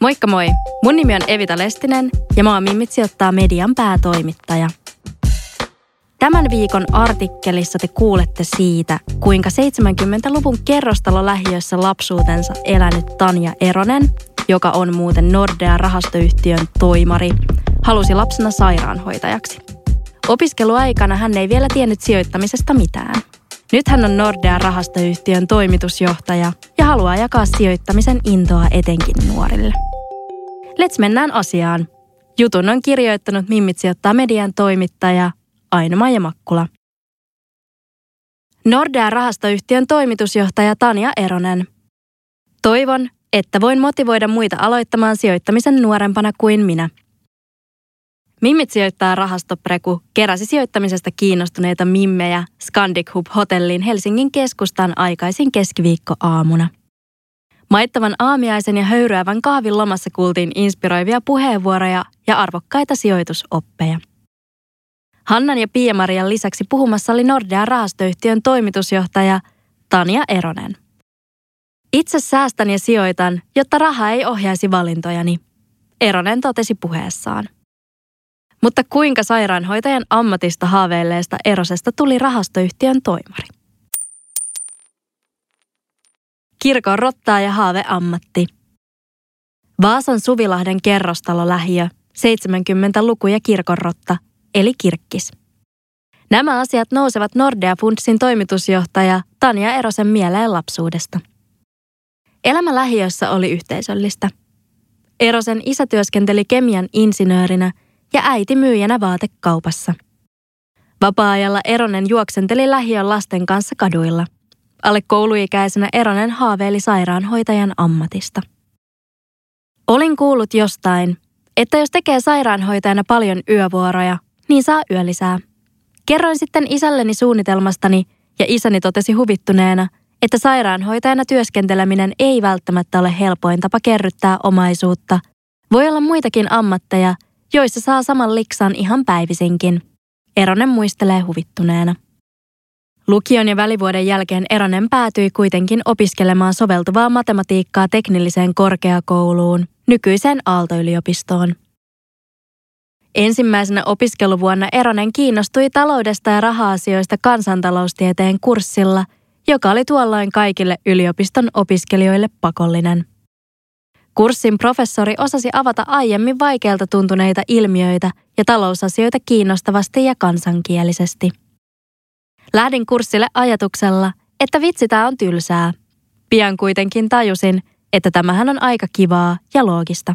Moikka moi! Mun nimi on Evita Lestinen ja mä oon Mimmit sijoittaa median päätoimittaja. Tämän viikon artikkelissa te kuulette siitä, kuinka 70-luvun kerrostalolähiössä lapsuutensa elänyt Tanja Eronen, joka on muuten Nordea rahastoyhtiön toimari, halusi lapsena sairaanhoitajaksi. Opiskeluaikana hän ei vielä tiennyt sijoittamisesta mitään. Nyt hän on Nordea rahastoyhtiön toimitusjohtaja ja haluaa jakaa sijoittamisen intoa etenkin nuorille. Let's mennään asiaan. Jutun on kirjoittanut Mimmit sijoittaa median toimittaja Aino-Maija Makkula. Nordea rahastoyhtiön toimitusjohtaja Tanja Eronen. Toivon, että voin motivoida muita aloittamaan sijoittamisen nuorempana kuin minä. Mimmit sijoittaa rahastopreku keräsi sijoittamisesta kiinnostuneita mimmejä Scandic Hub Hotelliin Helsingin keskustan aikaisin keskiviikko aamuna. Maittavan aamiaisen ja höyryävän kahvin lomassa kuultiin inspiroivia puheenvuoroja ja arvokkaita sijoitusoppeja. Hannan ja Pia-Marian lisäksi puhumassa oli Nordea rahastoyhtiön toimitusjohtaja Tanja Eronen. Itse säästän ja sijoitan, jotta raha ei ohjaisi valintojani, Eronen totesi puheessaan. Mutta kuinka sairaanhoitajan ammatista haaveilleesta Erosesta tuli rahastoyhtiön toimari? Kirkon rottaa ja haaveammatti. Vaasan Suvilahden kerrostalo lähiö, 70-luku ja kirkonrotta, eli kirkkis. Nämä asiat nousevat Nordea Fundsin toimitusjohtaja Tanja Erosen mieleen lapsuudesta. Elämä lähiössä oli yhteisöllistä. Erosen isä työskenteli kemian insinöörinä ja äiti myyjänä vaatekaupassa. Vapaa-ajalla Eronen juoksenteli lähiön lasten kanssa kaduilla – Alle kouluikäisenä Eronen haaveili sairaanhoitajan ammatista. Olin kuullut jostain, että jos tekee sairaanhoitajana paljon yövuoroja, niin saa yölisää. Kerroin sitten isälleni suunnitelmastani ja isäni totesi huvittuneena, että sairaanhoitajana työskenteleminen ei välttämättä ole helpoin tapa kerryttää omaisuutta. Voi olla muitakin ammatteja, joissa saa saman liksan ihan päivisinkin. Eronen muistelee huvittuneena. Lukion ja välivuoden jälkeen Eronen päätyi kuitenkin opiskelemaan soveltuvaa matematiikkaa teknilliseen korkeakouluun, nykyiseen Aalto-yliopistoon. Ensimmäisenä opiskeluvuonna Eronen kiinnostui taloudesta ja raha-asioista kansantaloustieteen kurssilla, joka oli tuolloin kaikille yliopiston opiskelijoille pakollinen. Kurssin professori osasi avata aiemmin vaikealta tuntuneita ilmiöitä ja talousasioita kiinnostavasti ja kansankielisesti. Lähdin kurssille ajatuksella, että vitsi tää on tylsää. Pian kuitenkin tajusin, että tämähän on aika kivaa ja loogista.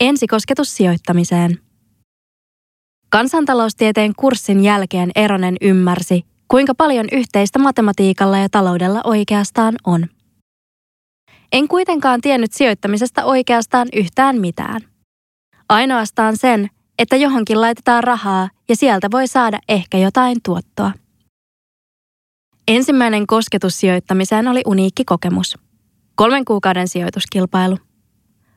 Ensikosketus sijoittamiseen. Kansantaloustieteen kurssin jälkeen Eronen ymmärsi, kuinka paljon yhteistä matematiikalla ja taloudella oikeastaan on. En kuitenkaan tiennyt sijoittamisesta oikeastaan yhtään mitään. Ainoastaan sen, että johonkin laitetaan rahaa ja sieltä voi saada ehkä jotain tuottoa. Ensimmäinen kosketus sijoittamiseen oli uniikki kokemus. Kolmen kuukauden sijoituskilpailu.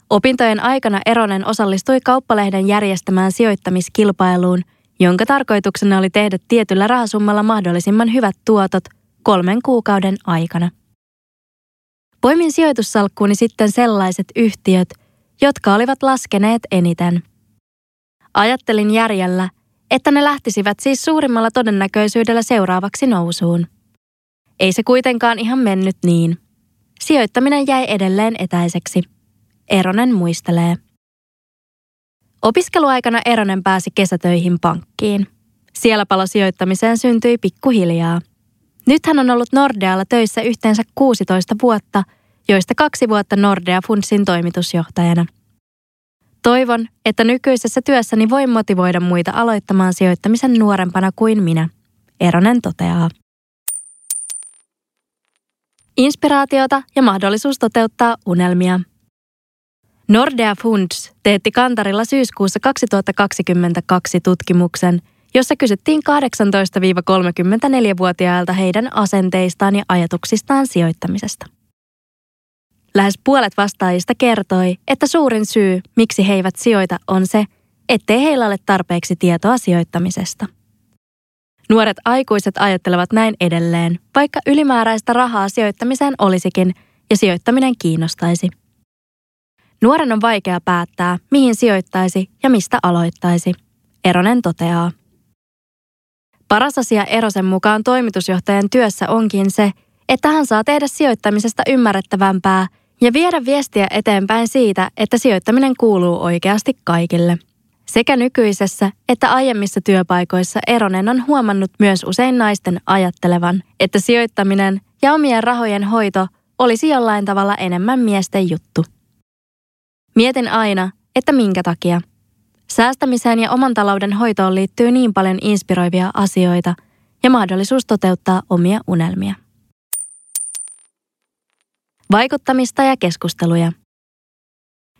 Opintojen aikana Eronen osallistui kauppalehden järjestämään sijoittamiskilpailuun, jonka tarkoituksena oli tehdä tietyllä rahasummalla mahdollisimman hyvät tuotot kolmen kuukauden aikana. Poimin sijoitussalkkuuni sitten sellaiset yhtiöt, jotka olivat laskeneet eniten – Ajattelin järjellä, että ne lähtisivät siis suurimmalla todennäköisyydellä seuraavaksi nousuun. Ei se kuitenkaan ihan mennyt niin. Sijoittaminen jäi edelleen etäiseksi. Eronen muistelee. Opiskeluaikana Eronen pääsi kesätöihin pankkiin. Siellä palo sijoittamiseen syntyi pikkuhiljaa. Nyt hän on ollut Nordealla töissä yhteensä 16 vuotta, joista kaksi vuotta Nordea Fundsin toimitusjohtajana – Toivon, että nykyisessä työssäni voin motivoida muita aloittamaan sijoittamisen nuorempana kuin minä, Eronen toteaa. Inspiraatiota ja mahdollisuus toteuttaa unelmia. Nordea Funds teetti Kantarilla syyskuussa 2022 tutkimuksen, jossa kysyttiin 18-34-vuotiailta heidän asenteistaan ja ajatuksistaan sijoittamisesta. Lähes puolet vastaajista kertoi, että suurin syy, miksi he eivät sijoita, on se, ettei heillä ole tarpeeksi tietoa sijoittamisesta. Nuoret aikuiset ajattelevat näin edelleen, vaikka ylimääräistä rahaa sijoittamiseen olisikin ja sijoittaminen kiinnostaisi. Nuoren on vaikea päättää, mihin sijoittaisi ja mistä aloittaisi. Eronen toteaa. Paras asia Erosen mukaan toimitusjohtajan työssä onkin se, että hän saa tehdä sijoittamisesta ymmärrettävämpää ja viedä viestiä eteenpäin siitä, että sijoittaminen kuuluu oikeasti kaikille. Sekä nykyisessä että aiemmissa työpaikoissa Eronen on huomannut myös usein naisten ajattelevan, että sijoittaminen ja omien rahojen hoito olisi jollain tavalla enemmän miesten juttu. Mietin aina, että minkä takia. Säästämiseen ja oman talouden hoitoon liittyy niin paljon inspiroivia asioita ja mahdollisuus toteuttaa omia unelmia. Vaikuttamista ja keskusteluja.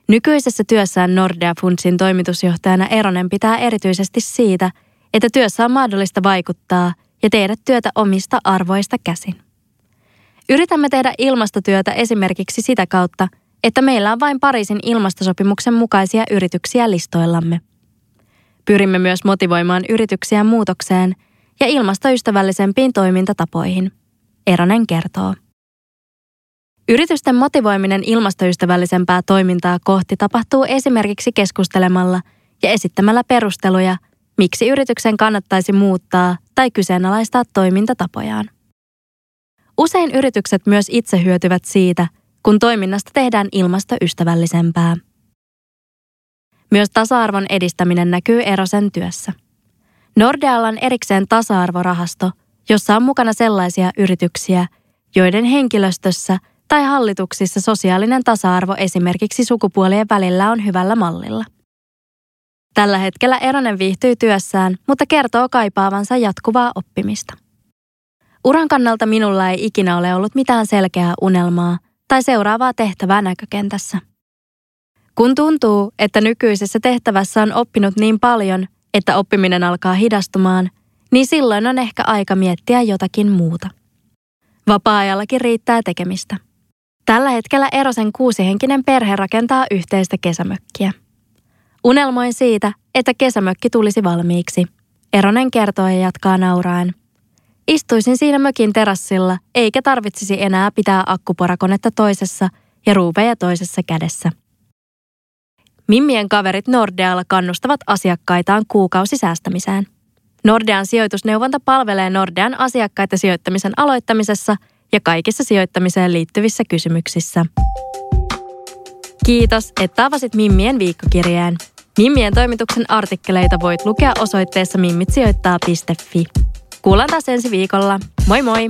Nykyisessä työssään Nordea Fundsin toimitusjohtajana Eronen pitää erityisesti siitä, että työssä on mahdollista vaikuttaa ja tehdä työtä omista arvoista käsin. Yritämme tehdä ilmastotyötä esimerkiksi sitä kautta, että meillä on vain Pariisin ilmastosopimuksen mukaisia yrityksiä listoillamme. Pyrimme myös motivoimaan yrityksiä muutokseen ja ilmastoystävällisempiin toimintatapoihin. Eronen kertoo. Yritysten motivoiminen ilmastoystävällisempää toimintaa kohti tapahtuu esimerkiksi keskustelemalla ja esittämällä perusteluja, miksi yrityksen kannattaisi muuttaa tai kyseenalaistaa toimintatapojaan. Usein yritykset myös itse hyötyvät siitä, kun toiminnasta tehdään ilmastoystävällisempää. Myös tasa-arvon edistäminen näkyy Erosen työssä. Nordealla on erikseen tasa-arvorahasto, jossa on mukana sellaisia yrityksiä, joiden henkilöstössä – tai hallituksissa sosiaalinen tasa-arvo esimerkiksi sukupuolien välillä on hyvällä mallilla. Tällä hetkellä Eronen viihtyy työssään, mutta kertoo kaipaavansa jatkuvaa oppimista. Uran kannalta minulla ei ikinä ole ollut mitään selkeää unelmaa tai seuraavaa tehtävää näkökentässä. Kun tuntuu, että nykyisessä tehtävässä on oppinut niin paljon, että oppiminen alkaa hidastumaan, niin silloin on ehkä aika miettiä jotakin muuta. Vapaa-ajallakin riittää tekemistä. Tällä hetkellä Erosen kuusihenkinen perhe rakentaa yhteistä kesämökkiä. Unelmoin siitä, että kesämökki tulisi valmiiksi. Eronen kertoo ja jatkaa nauraen. Istuisin siinä mökin terassilla, eikä tarvitsisi enää pitää akkuporakonetta toisessa ja ruuveja toisessa kädessä. Mimmien kaverit Nordealla kannustavat asiakkaitaan kuukausisäästämiseen. Nordean sijoitusneuvonta palvelee Nordean asiakkaita sijoittamisen aloittamisessa – ja kaikissa sijoittamiseen liittyvissä kysymyksissä. Kiitos, että avasit Mimmien viikkokirjeen. Mimmien toimituksen artikkeleita voit lukea osoitteessa mimmitsijoittaa.fi. Kuullaan taas ensi viikolla. Moi moi!